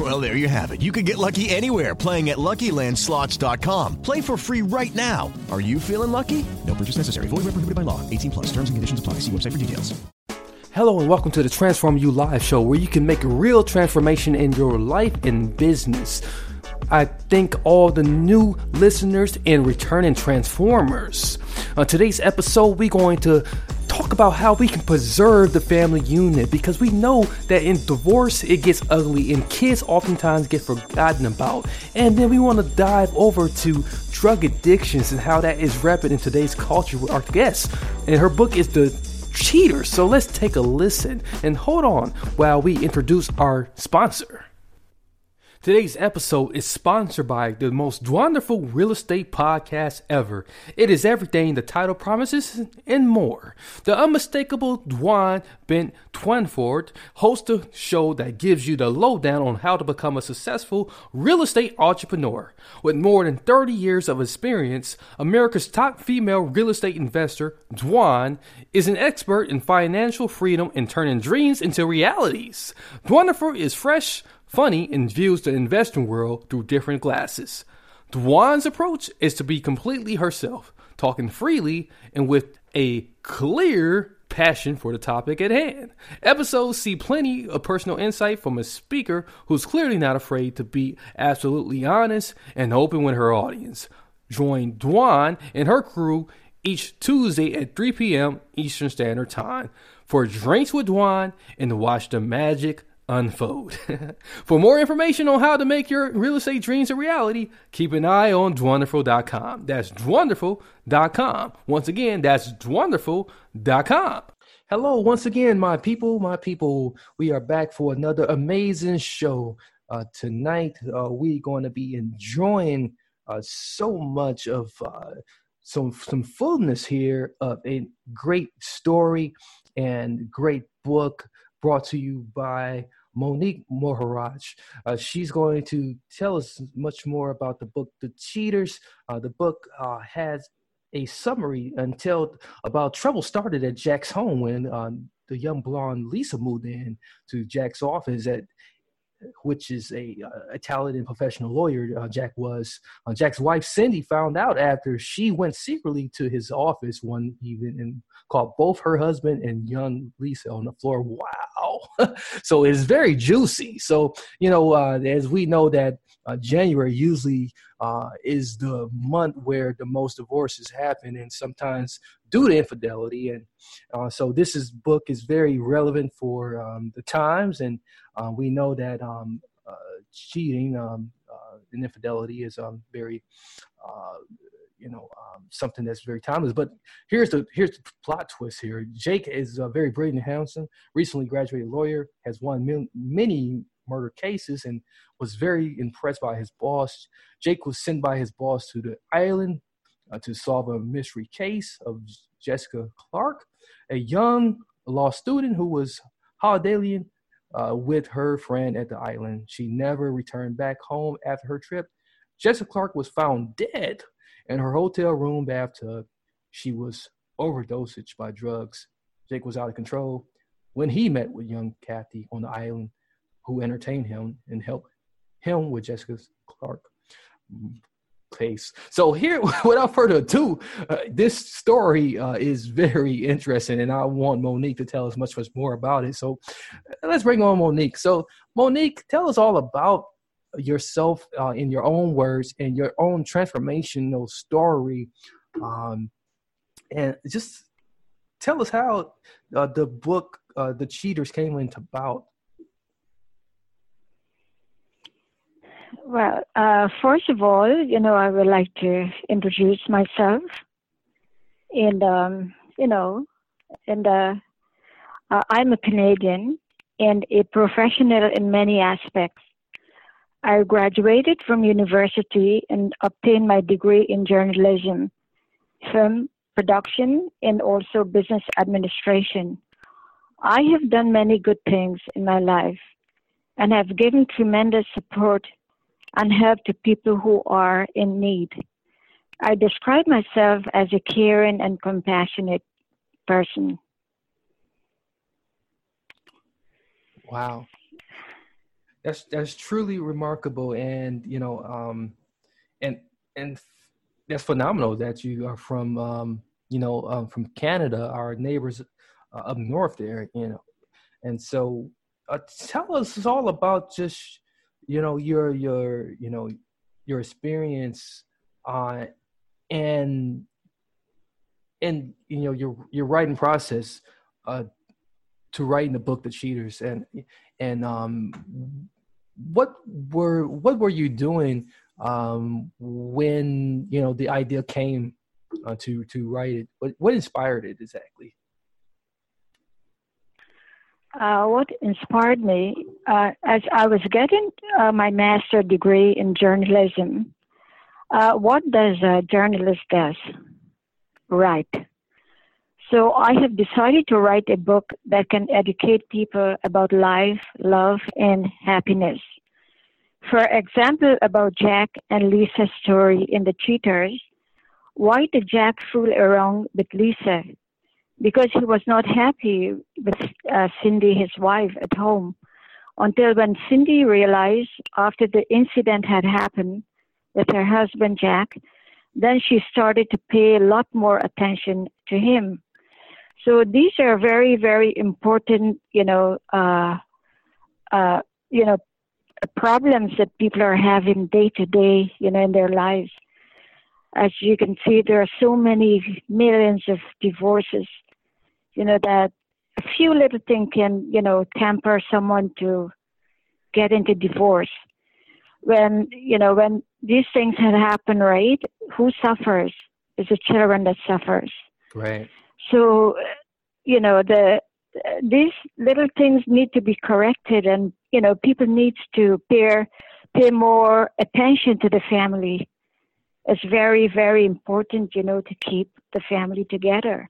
Well, there you have it. You can get lucky anywhere playing at LuckyLandSlots.com. Play for free right now. Are you feeling lucky? No purchase necessary. Void where prohibited by law. 18 plus. Terms and conditions apply. See website for details. Hello and welcome to the Transform You Live show where you can make a real transformation in your life and business. I thank all the new listeners and returning transformers. On today's episode, we're going to talk about how we can preserve the family unit because we know that in divorce it gets ugly and kids oftentimes get forgotten about. And then we want to dive over to drug addictions and how that is rampant in today's culture with our guest. And her book is The Cheater. So let's take a listen and hold on while we introduce our sponsor. Today's episode is sponsored by the most Dwanderful real estate podcast ever. It is everything the title promises and more. The unmistakable Dwan Bent Twyford hosts a show that gives you the lowdown on how to become a successful real estate entrepreneur. With more than 30 years of experience, America's top female real estate investor, Dwan, is an expert in financial freedom and turning dreams into realities. Dwanford is fresh funny and views the investing world through different glasses. Dwan's approach is to be completely herself, talking freely and with a clear passion for the topic at hand. Episodes see plenty of personal insight from a speaker who's clearly not afraid to be absolutely honest and open with her audience. Join Dwan and her crew each Tuesday at 3 p.m. Eastern Standard Time for Drinks with Dwan and watch the magic unfold. For more information on how to make your real estate dreams a reality, keep an eye on Dwanderful.com. That's Dwanderful.com. Once again, that's Dwanderful.com. Hello, once again, my people, my people. We are back for another amazing show. Uh, tonight, uh, we're going to be enjoying uh, so much of uh, some some fullness here of a great story and great book brought to you by Monique Maharaj. Uh, she's going to tell us much more about the book, The Cheaters. Uh, the book uh, has a summary until about trouble started at Jack's home when um, the young blonde Lisa moved in to Jack's office at which is a, talented professional lawyer uh, Jack was. Uh, Jack's wife Cindy found out after she went secretly to his office one evening and caught both her husband and young Lisa on the floor. Wow! so it's very juicy. So you know, uh, as we know that uh, January usually uh, is the month where the most divorces happen, and sometimes due to infidelity. And uh, so this is book is very relevant for um, the times, and uh, we know that um, uh, cheating um, uh, and infidelity is um, very you know um, something that's very timeless. But here's the here's the plot twist here. Jake is uh, very brilliant and handsome. Recently graduated lawyer, has won many murder cases, and was very impressed by his boss. Jake was sent by his boss to the island uh, to solve a mystery case of Jessica Clark, a young law student who was holidaying uh, with her friend at the island. She never returned back home after her trip. Jessica Clark was found dead in her hotel room bathtub. She was overdosed by drugs. Jake was out of control when he met with young Kathy on the island, who entertained him and helped him with Jessica Clark case. So here, without further ado, uh, this story uh, is very interesting, and I want Monique to tell us much, much more about it. So uh, let's bring on Monique. So Monique, tell us all about yourself uh, in your own words and your own transformational story, um, and just tell us how uh, the book uh, "The Cheaters" came into about. Well, uh, first of all, you know, I would like to introduce myself. And, um, you know, and uh, uh, I'm a Canadian and a professional in many aspects. I graduated from university and obtained my degree in journalism, film production, and also business administration. I have done many good things in my life and have given tremendous support and help the people who are in need. I describe myself as a caring and compassionate person. Wow. That's that's truly remarkable and you know um and and that's phenomenal that you are from um you know um, from Canada our neighbors uh, up north there you know and so uh, tell us all about just you know your your you know your experience uh and and you know your your writing process uh to writing the book the cheaters and and um what were what were you doing um when you know the idea came uh, to to write it? What what inspired it exactly uh, what inspired me uh, as I was getting uh, my master degree in journalism. Uh, what does a journalist does? Write. So I have decided to write a book that can educate people about life, love, and happiness. For example, about Jack and Lisa's story in The Cheaters, why did Jack fool around with Lisa? Because he was not happy with uh, Cindy, his wife, at home, until when Cindy realized after the incident had happened with her husband Jack, then she started to pay a lot more attention to him. So these are very, very important, you know, uh, uh, you know, problems that people are having day to day, you know, in their lives. As you can see, there are so many millions of divorces, you know, that a few little things can, you know, temper someone to get into divorce. When, you know, when these things had happened, right, who suffers? Is the children that suffers. right So, you know, the these little things need to be corrected, and you know, people need to pay pay more attention to the family. It's very, very important, you know, to keep the family together.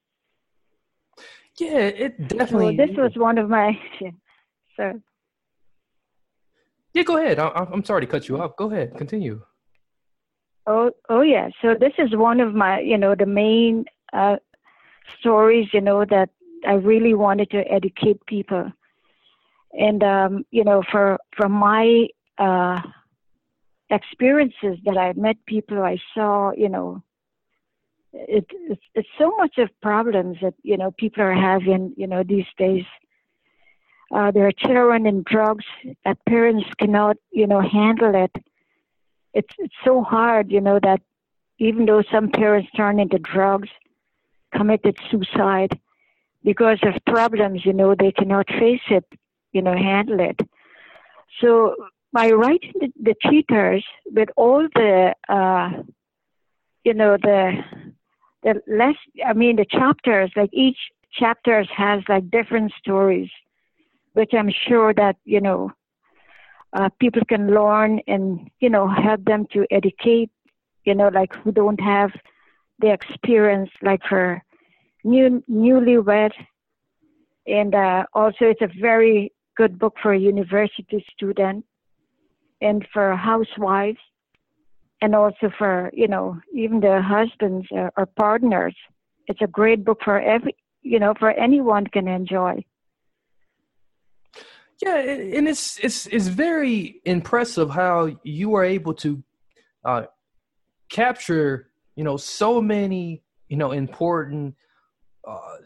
Yeah it definitely this was one of my. Yeah, so yeah go ahead I, I- i'm sorry to cut you off go ahead continue Oh, oh yeah. So this is one of my, you know, the main uh, stories, you know, that I really wanted to educate people. And um, you know, for from my uh, experiences that I met people, I saw, you know, it, it's it's so much of problems that you know people are having, you know, these days. Uh, there are children in drugs that parents cannot, you know, handle it it's it's so hard, you know, that even though some parents turn into drugs, committed suicide because of problems, you know, they cannot face it, you know, handle it. So by writing the, the cheaters with all the, uh, you know, the the less, I mean, the chapters, like each chapters has like different stories, which I'm sure that you know uh, people can learn and you know help them to educate you know like who don't have the experience like for new newlywed. And uh, also it's a very good book for university student and for housewives and also for you know even the husbands or, or partners it's a great book for every you know for anyone can enjoy. Yeah, and it's it's it's very impressive how you are able to uh, capture you know so many you know important uh,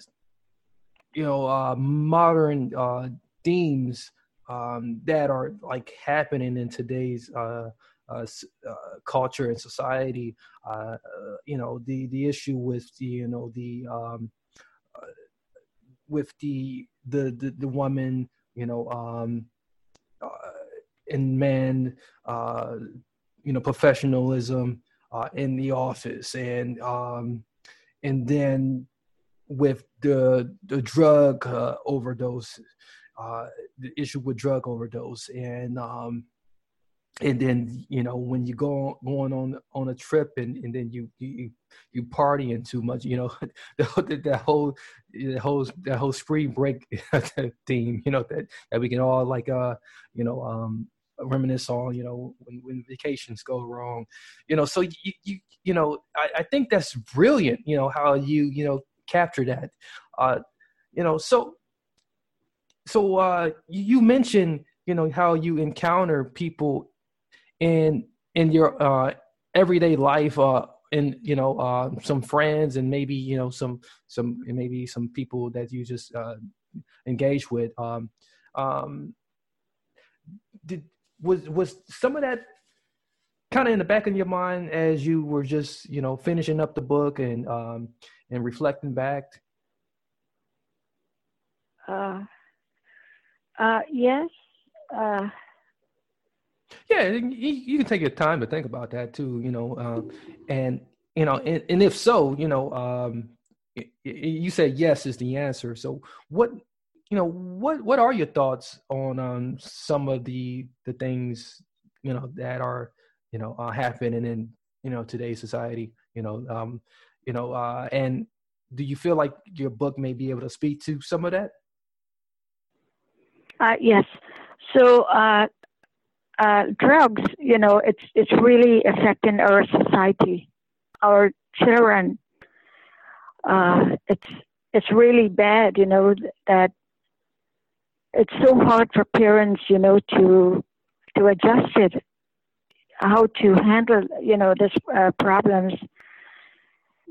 you know uh, modern uh, themes um, that are like happening in today's uh, uh, uh, culture and society. Uh, uh, you know the the issue with the you know the um, uh, with the the the, the woman you know um, uh, in men you know professionalism in the office and um, and then with the the drug overdose uh, the issue with drug overdose and um, and then you know when you go going on on a trip and and then you you you partying too much you know the, that whole the whole that whole spring break theme you know that that we can all like uh you know um reminisce on you know when, when vacations go wrong you know so you you, you know I, I think that's brilliant you know how you you know capture that uh you know so so uh you mentioned you know how you encounter people in in your uh, everyday life uh, and you know uh, some friends and maybe you know some some maybe some people that you just uh, engage with um, um, did was was some of that kind of in the back of your mind as you were just you know finishing up the book and um, and reflecting back? Uh, uh, yes uh, yeah, you, you, can take your time to think about that too, you know, um, and you know, and, and if so, you know, um, you said yes is the answer. So what, you know, what what are your thoughts on um, some of the the things you know that are you know uh, happening in you know today's society, you know, um, you know, uh, and do you feel like your book may be able to speak to some of that? Uh, yes. So uh, uh, drugs, you know, it's it's really affecting our society, our children. Uh, it's it's really bad, you know, that it's so hard for parents, you know, to to adjust it, how to handle, you know, this uh, problems,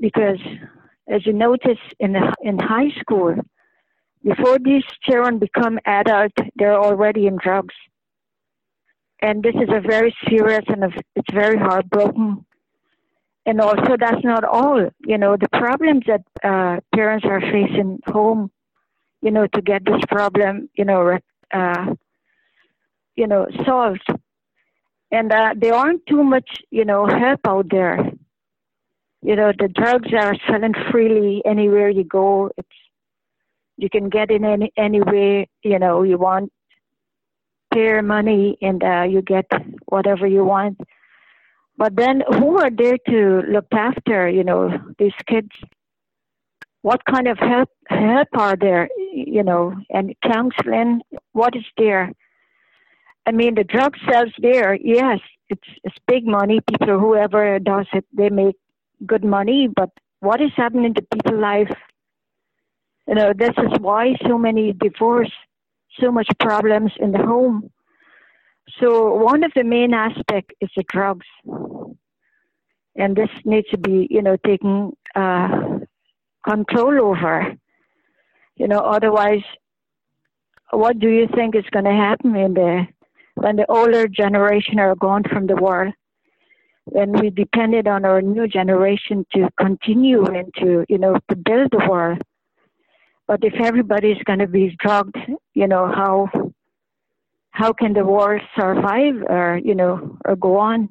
because as you notice in the, in high school, before these children become adult, they're already in drugs and this is a very serious and it's very heartbroken. And also, that's not all. You know, the problems that uh, parents are facing home, you know, to get this problem, you know, uh, you know, solved. And uh, there aren't too much, you know, help out there. You know, the drugs are selling freely anywhere you go. It's you can get in any any way you know you want pay money and uh, you get whatever you want. But then who are there to look after, you know, these kids? What kind of help help are there, you know, and counseling, what is there? I mean, the drug sales there, yes, it's, it's big money. People, whoever does it, they make good money. But what is happening to people's life? You know, this is why so many divorce so much problems in the home. So one of the main aspect is the drugs, and this needs to be, you know, taken uh, control over. You know, otherwise, what do you think is going to happen in the when the older generation are gone from the world? When we depended on our new generation to continue and to, you know, to build the world but if everybody is going to be drugged, you know, how how can the war survive or you know or go on?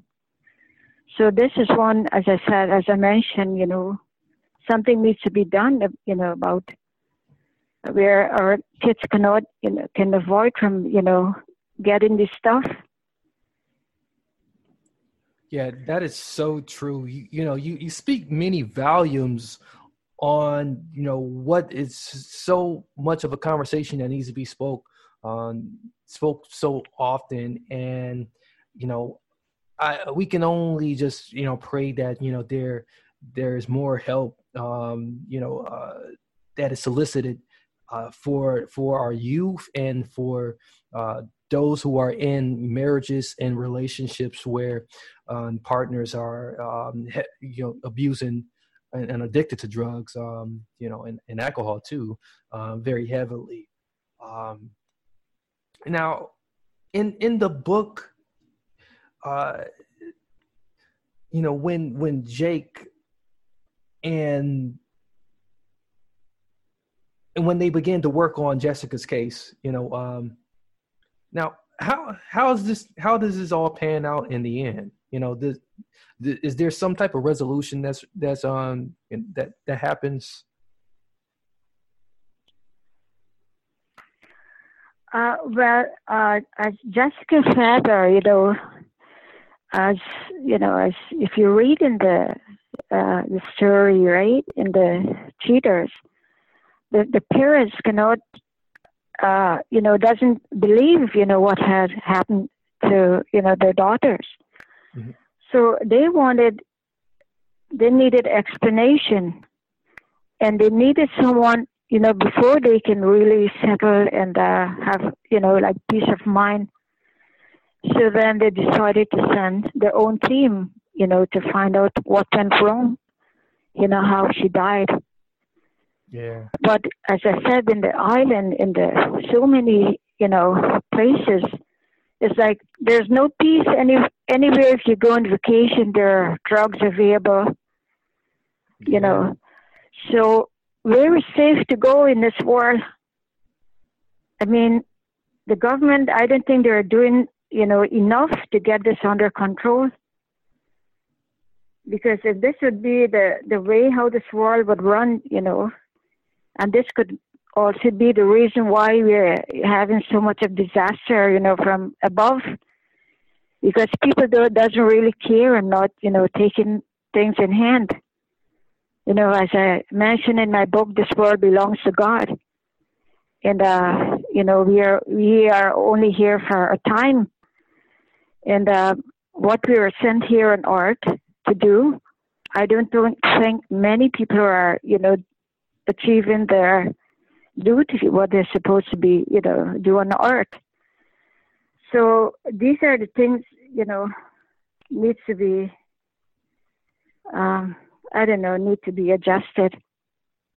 So this is one, as I said, as I mentioned, you know, something needs to be done, you know, about where our kids cannot, you know, can avoid from, you know, getting this stuff. Yeah, that is so true. You, you know, you, you speak many volumes on you know what is so much of a conversation that needs to be spoke um, spoke so often. And you know I, we can only just you know pray that you know there there's more help um, you know uh, that is solicited uh, for for our youth and for uh, those who are in marriages and relationships where um, partners are um, you know abusing and, and addicted to drugs, um, you know, and, and alcohol too, uh, very heavily. Um, now, in in the book, uh, you know, when when Jake and and when they began to work on Jessica's case, you know, um, now how how is this how does this all pan out in the end? You know, this, is there some type of resolution that's that's on um, that that happens? Uh, well, uh, as Jessica's father, you know, as you know, as if you read in the uh, the story, right, in the cheaters, the the parents cannot, uh, you know, doesn't believe, you know, what had happened to you know their daughters. Mm-hmm. So they wanted, they needed explanation, and they needed someone, you know, before they can really settle and uh, have, you know, like peace of mind so then they decided to send their own team, you know, to find out what went wrong, you know, how she died. Yeah. But as I said, in the island, in the so many, you know, places, it's like there's no peace any anywhere. If you go on vacation, there are drugs available. You know, so where is safe to go in this world? I mean, the government. I don't think they're doing you know, enough to get this under control. Because if this would be the, the way how this world would run, you know, and this could also be the reason why we're having so much of disaster, you know, from above, because people do, doesn't really care and not, you know, taking things in hand. You know, as I mentioned in my book, this world belongs to God, and uh, you know, we are we are only here for a time, and uh, what we are sent here on earth to do, I don't think many people are, you know, achieving their duty, what they're supposed to be, you know, do on earth. So these are the things, you know, needs to be, um, I don't know, need to be adjusted.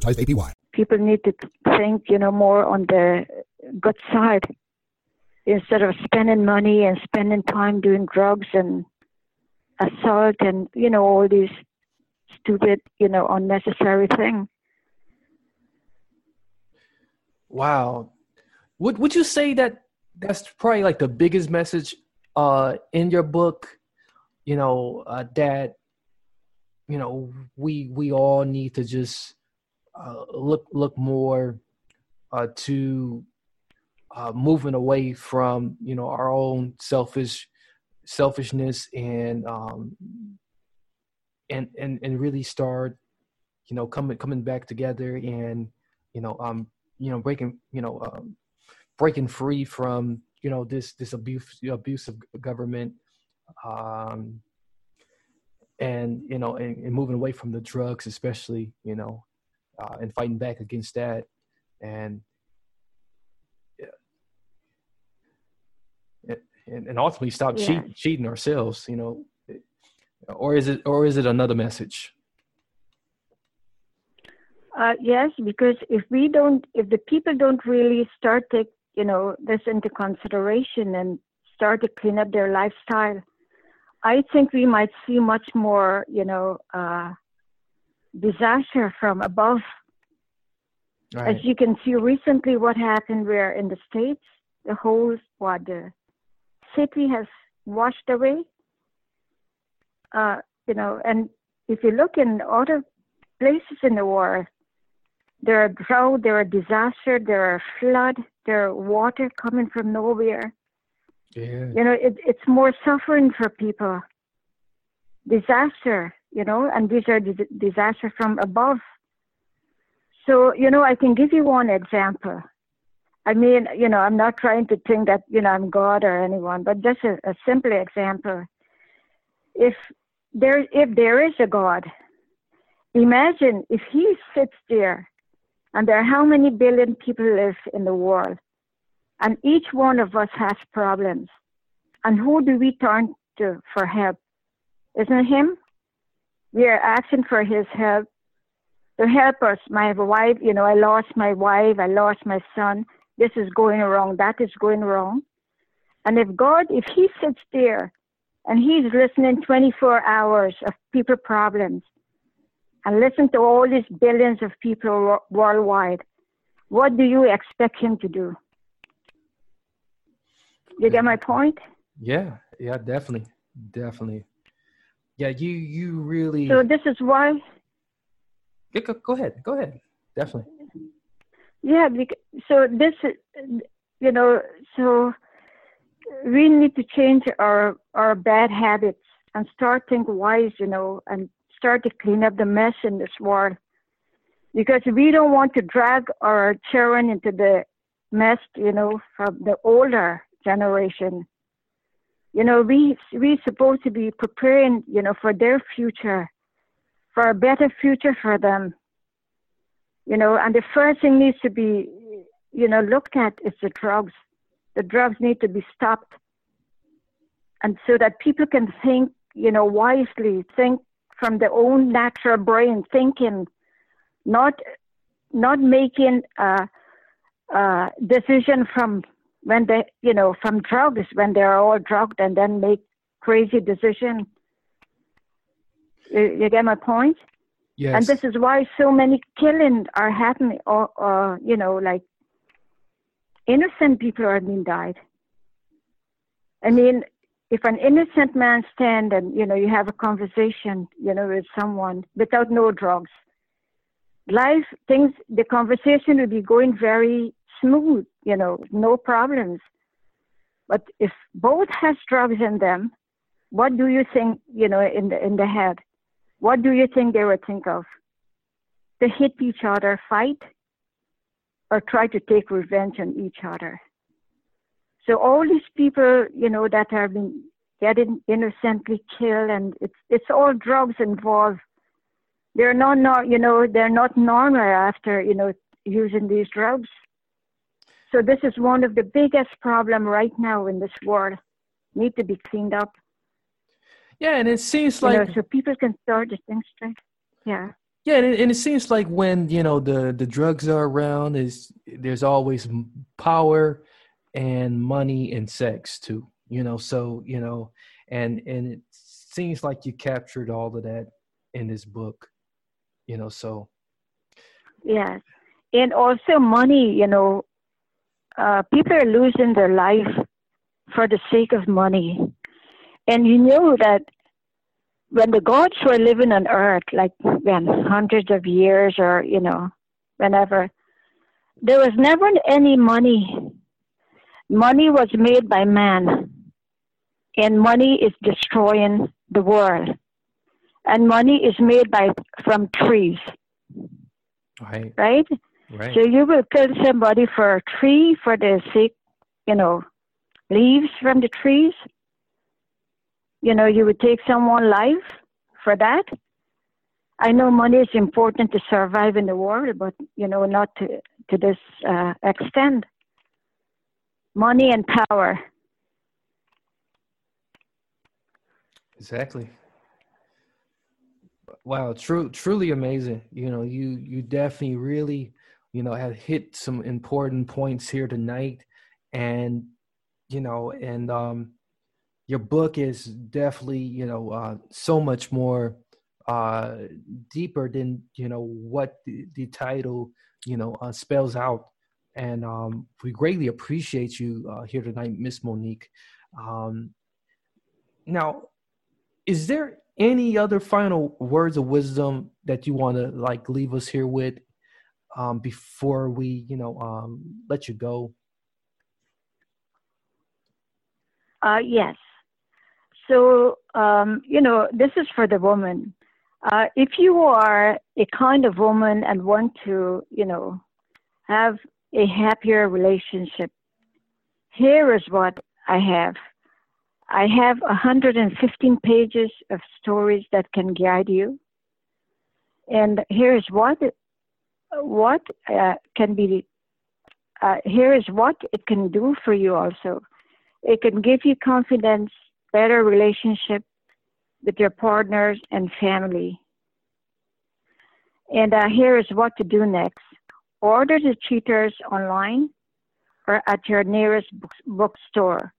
advertised APY. People need to think, you know, more on the good side instead of spending money and spending time doing drugs and assault and you know all these stupid, you know, unnecessary things. Wow, would would you say that that's probably like the biggest message uh, in your book? You know uh, that you know we we all need to just uh, look look more uh, to uh, moving away from you know our own selfish selfishness and um, and and and really start you know coming coming back together and you know um you know breaking you know um, breaking free from you know this this abuse abuse of government um and you know and, and moving away from the drugs especially you know uh, and fighting back against that. And and, and ultimately stop yeah. cheat, cheating ourselves you know. Or is it or is it another message? Uh, yes because if we don't if the people don't really start to you know this into consideration and start to clean up their lifestyle i think we might see much more you know uh, disaster from above. Right. As you can see recently, what happened where in the states, the whole what the city has washed away. Uh, you know, and if you look in other places in the world, there are drought, there are disaster, there are flood, there are water coming from nowhere. Yeah. You know, it, it's more suffering for people. Disaster you know, and these are d- disasters from above. So, you know, I can give you one example. I mean, you know, I'm not trying to think that, you know, I'm God or anyone, but just a, a simple example. if there if there is a God, imagine if He sits there, and there are how many billion people live in the world, and each one of us has problems, and who do we turn to for help? Isn't Him? We are asking for His help to help us. My wife, you know, I lost my wife, I lost my son. This is going wrong, that is going wrong. And if God, if He sits there and He's listening 24 hours of people problems and listen to all these billions of people worldwide, what do you expect Him to do? You get my point? Yeah, yeah, definitely, definitely. Yeah, you you really. So this is why. Yeah, go, go ahead, go ahead, definitely. Yeah, because, so this, you know, so we need to change our our bad habits and start think wise, you know, and start to clean up the mess in this world. Because we don't want to drag our children into the mess, you know, from the older generation. You know, we we supposed to be preparing, you know, for their future, for a better future for them. You know, and the first thing needs to be, you know, looked at is the drugs the drugs need to be stopped. And so that people can think, you know, wisely, think from their own natural brain, thinking, not not making a, a decision from when they, you know, from drugs when they're all drugged and then make crazy decision. You, you get my point? Yes. And this is why so many killings are happening, or, or you know, like innocent people are being died. I mean, if an innocent man stand and you know you have a conversation, you know, with someone without no drugs, life things the conversation will be going very smooth, you know, no problems. But if both has drugs in them, what do you think, you know, in the in the head? What do you think they would think of? To hit each other, fight, or try to take revenge on each other. So all these people, you know, that have been getting innocently killed, and it's it's all drugs involved. They're not, not you know, they're not normal after you know using these drugs. So this is one of the biggest problem right now in this world. Need to be cleaned up. Yeah, and it seems like you know, so people can start to think straight. Yeah. Yeah, and it, and it, seems like when you know the the drugs are around, is there's always power and money and sex too. You know, so you know, and and it seems like you captured all of that in this book. You know, so yes, and also money. You know, uh, people are losing their life for the sake of money, and you know that when the gods were living on earth, like when hundreds of years or, you know, whenever, there was never any money. Money was made by man, and money is destroying the world. And money is made by from trees. Right. Right? Right. So you will kill somebody for a tree for the sake, you know, leaves from the trees you know, you would take someone's life for that. I know money is important to survive in the world, but you know, not to to this uh, extent. Money and power. Exactly. Wow, true, truly amazing. You know, you you definitely really, you know, have hit some important points here tonight, and you know, and um, your book is definitely you know uh, so much more uh, deeper than you know what the, the title you know uh, spells out. And um, we greatly appreciate you uh, here tonight miss monique. Um, now is there any other final words of wisdom that you want to like leave us here with um, before we you know um, let you go uh, yes so, um, you know, this is for the woman. Uh, if you are a kind of woman and want to, you know, have a happier relationship, here is what I have. I have 115 pages of stories that can guide you. And here's what what uh, can be. Uh, here is what it can do for you. Also, it can give you confidence, better relationship with your partners and family. And uh, here is what to do next. Order the cheaters online or at your nearest bookstore.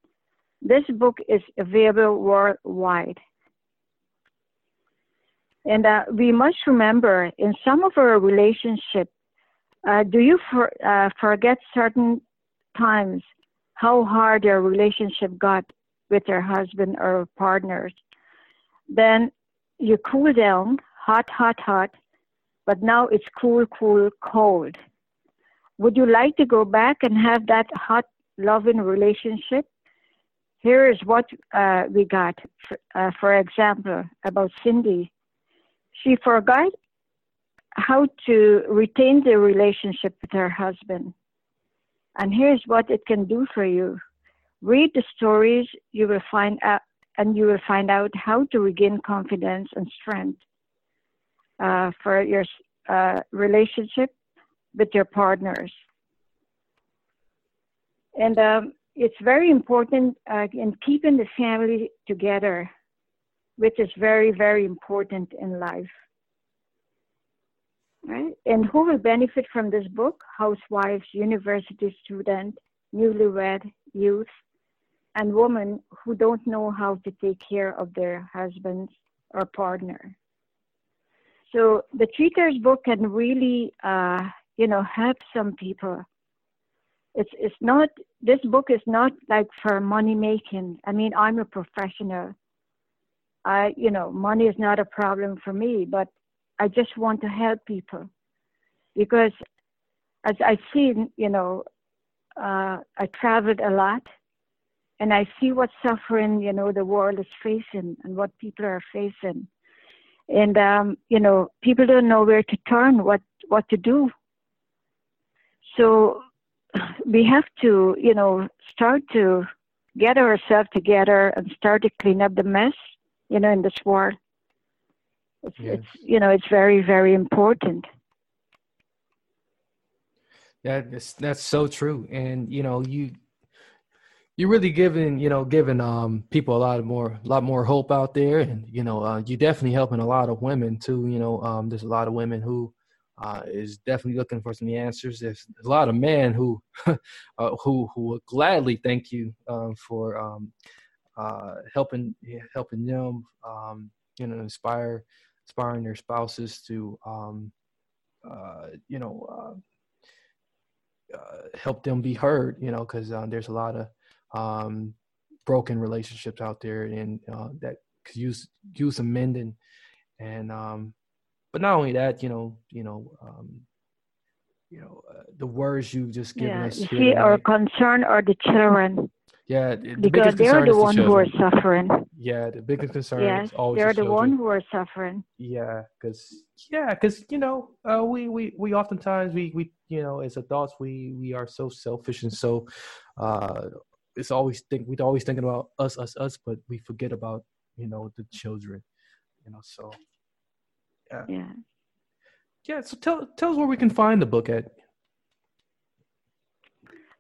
This book is available worldwide. And uh, we must remember in some of our relationships, uh, do you for, uh, forget certain times how hard your relationship got with your husband or partners? Then you cool down, hot, hot, hot, but now it's cool, cool, cold. Would you like to go back and have that hot, loving relationship? Here is what uh, we got. For, uh, for example, about Cindy. She forgot how to retain the relationship with her husband. And here's what it can do for you. Read the stories, you will find out, and you will find out how to regain confidence and strength uh, for your uh, relationship with your partners. And um, it's very important uh, in keeping the family together, which is very, very important in life. Right? And who will benefit from this book? Housewives, university students, newlywed, youth, and women who don't know how to take care of their husbands or partner. So the Cheaters book can really uh, you know help some people it's it's not this book is not like for money making i mean i'm a professional i you know money is not a problem for me but i just want to help people. Because as i see you know uh, i traveled a lot and i see what suffering you know the world is facing and what people are facing. And um, you know people don't know where to turn what what to do. So we have to, you know, start to get ourselves together and start to clean up the mess, you know, in this world. It's, yes. it's you know, it's very, very important. Yeah, that's that's so true, and you know, you you're really giving you know giving um people a lot of more a lot more hope out there, and you know, uh, you're definitely helping a lot of women too. You know, um, there's a lot of women who uh, is definitely looking for some answers. There's, a lot of men who uh, who who would gladly thank you um, for um, uh, helping helping them, um, you know, inspire inspiring their spouses to um, uh, you know uh, uh, help them be heard. You know, because there's a lot of um, broken relationships out there, and that could use use some mending. And um, but not only that, you know, you know, um, you know, uh, the words you've just given yeah, us. You see, our concern are the children. Yeah, the because they're the one who are suffering. Yeah, the biggest concern yes, is always they're the, the one who are suffering. Yeah, because yeah, because you know, uh, we we we oftentimes we we you know as adults we we are so selfish and so uh, it's always think we're always thinking about us us us, but we forget about you know the children. You know, so yeah. Yeah. Yeah. So tell tell us where we can find the book at.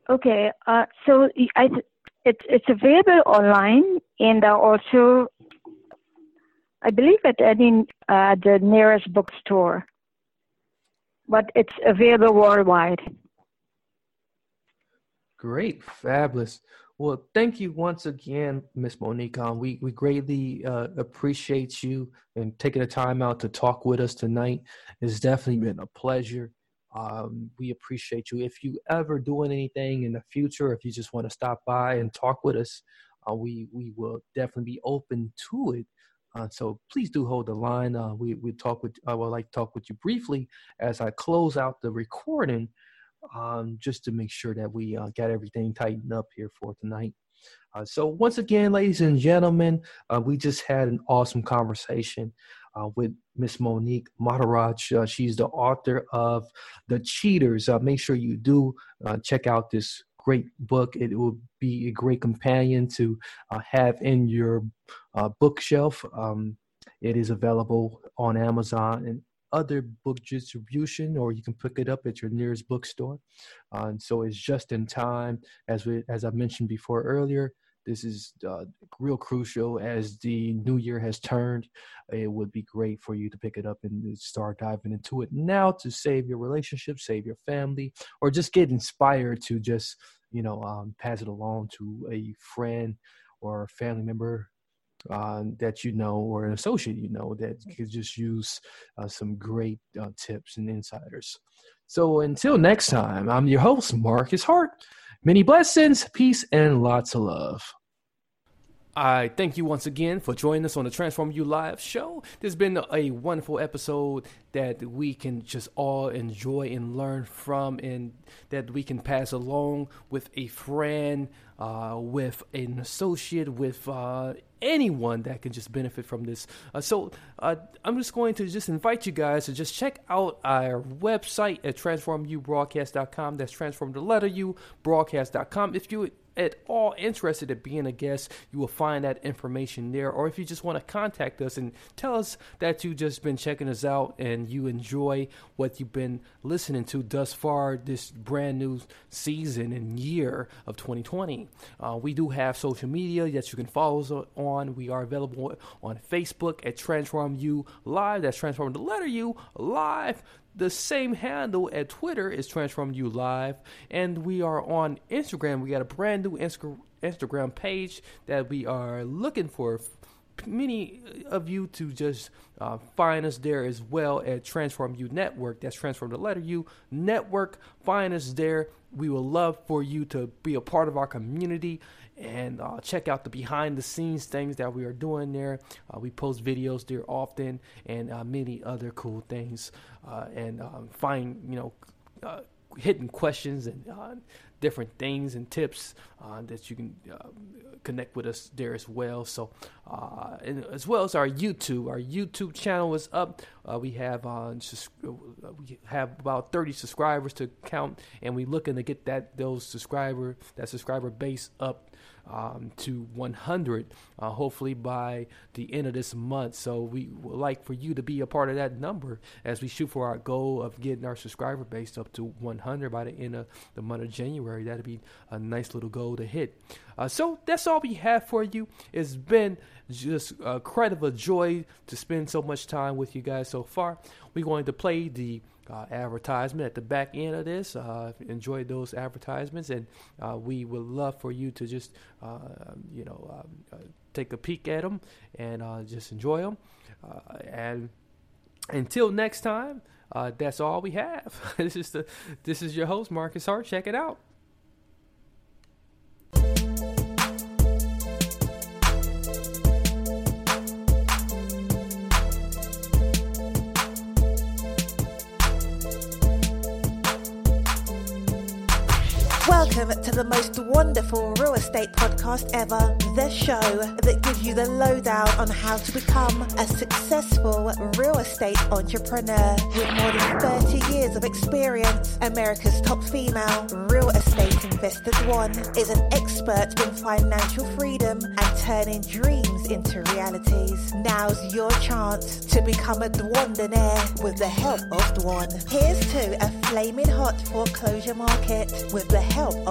Okay. Uh, so I, it's it's available online and uh, also, I believe at any uh, the nearest bookstore. But it's available worldwide. Great, fabulous. Well, thank you once again, Miss Monique. Um, we we greatly uh, appreciate you and taking the time out to talk with us tonight. It's definitely been a pleasure. Um, we appreciate you. If you ever doing anything in the future, if you just want to stop by and talk with us, uh, we we will definitely be open to it. Uh, so please do hold the line. Uh, we we talk with I would like to talk with you briefly as I close out the recording um, just to make sure that we uh, got everything tightened up here for tonight. Uh, so once again, ladies and gentlemen, uh, we just had an awesome conversation uh, with Miss Monique Maharaj. Uh, she's the author of The Cheaters. Uh, make sure you do check out this great book. It will be a great companion to uh, have in your uh, bookshelf. Um, it is available on Amazon and other book distribution, or you can pick it up at your nearest bookstore. Uh, and so it's just in time, as we, as I mentioned before earlier. This is uh, real crucial as the new year has turned. It would be great for you to pick it up and start diving into it now to save your relationship, save your family, or just get inspired to just you know um, pass it along to a friend or a family member uh, that you know or an associate you know that could just use uh, some great uh, tips and insiders. So until next time, I'm your host, Marcus Hart. Many blessings, peace, and lots of love. I thank you once again for joining us on the Transform You Live show. This has been a wonderful episode that we can just all enjoy and learn from, and that we can pass along with a friend, uh, with an associate, with uh, anyone that can just benefit from this. Uh, so uh, I'm just going to just invite you guys to just check out our website at transformubroadcast.com. That's transform the letter U broadcast.com. If you at all interested in being a guest, you will find that information there. Or if you just want to contact us and tell us that you've just been checking us out and you enjoy what you've been listening to thus far this brand new season and year of 2020. Uh, we do have social media that you can follow us on. We are available on Facebook at Transform You Live. That's Transform the letter U Live. The same handle at Twitter is Transform You Live, and we are on Instagram. We got a brand new Instagram page that we are looking for many of you to just uh, find us there as well at Transform You Network. That's Transform the letter U Network. Find us there. We would love for you to be a part of our community and uh, check out the behind the scenes things that we are doing there. Uh, we post videos there often and uh, many other cool things. Uh, and um, find, you know, uh, hidden questions and uh, different things and tips that you can connect with us there as well. So, as well as our YouTube, our YouTube channel is up. We have we have about 30 subscribers to count, and we're looking to get that those subscriber that subscriber base up um, to 100, uh, hopefully by the end of this month. So we would like for you to be a part of that number as we shoot for our goal of getting our subscriber base up to 100 by the end of the month of January. That'd be a nice little goal to hit. Uh, so that's all we have for you. It's been just a credible joy to spend so much time with you guys so far. We're going to play the uh, advertisement at the back end of this. Uh, enjoy those advertisements, and uh, we would love for you to just, uh, you know, um, uh, take a peek at them and uh, just enjoy them. and until next time, that's all we have. this is the this is your host Marcus Hart. Check it out. Welcome to the most Dwanderful real estate podcast ever. The show that gives you the lowdown on how to become a successful real estate entrepreneur. With more than 30 years of experience, America's top female real estate investor Dwan is an expert in financial freedom and turning dreams into realities. Now's your chance to become a Dwandonaire with the help of Dwan. Here's to a flaming hot foreclosure market with the help of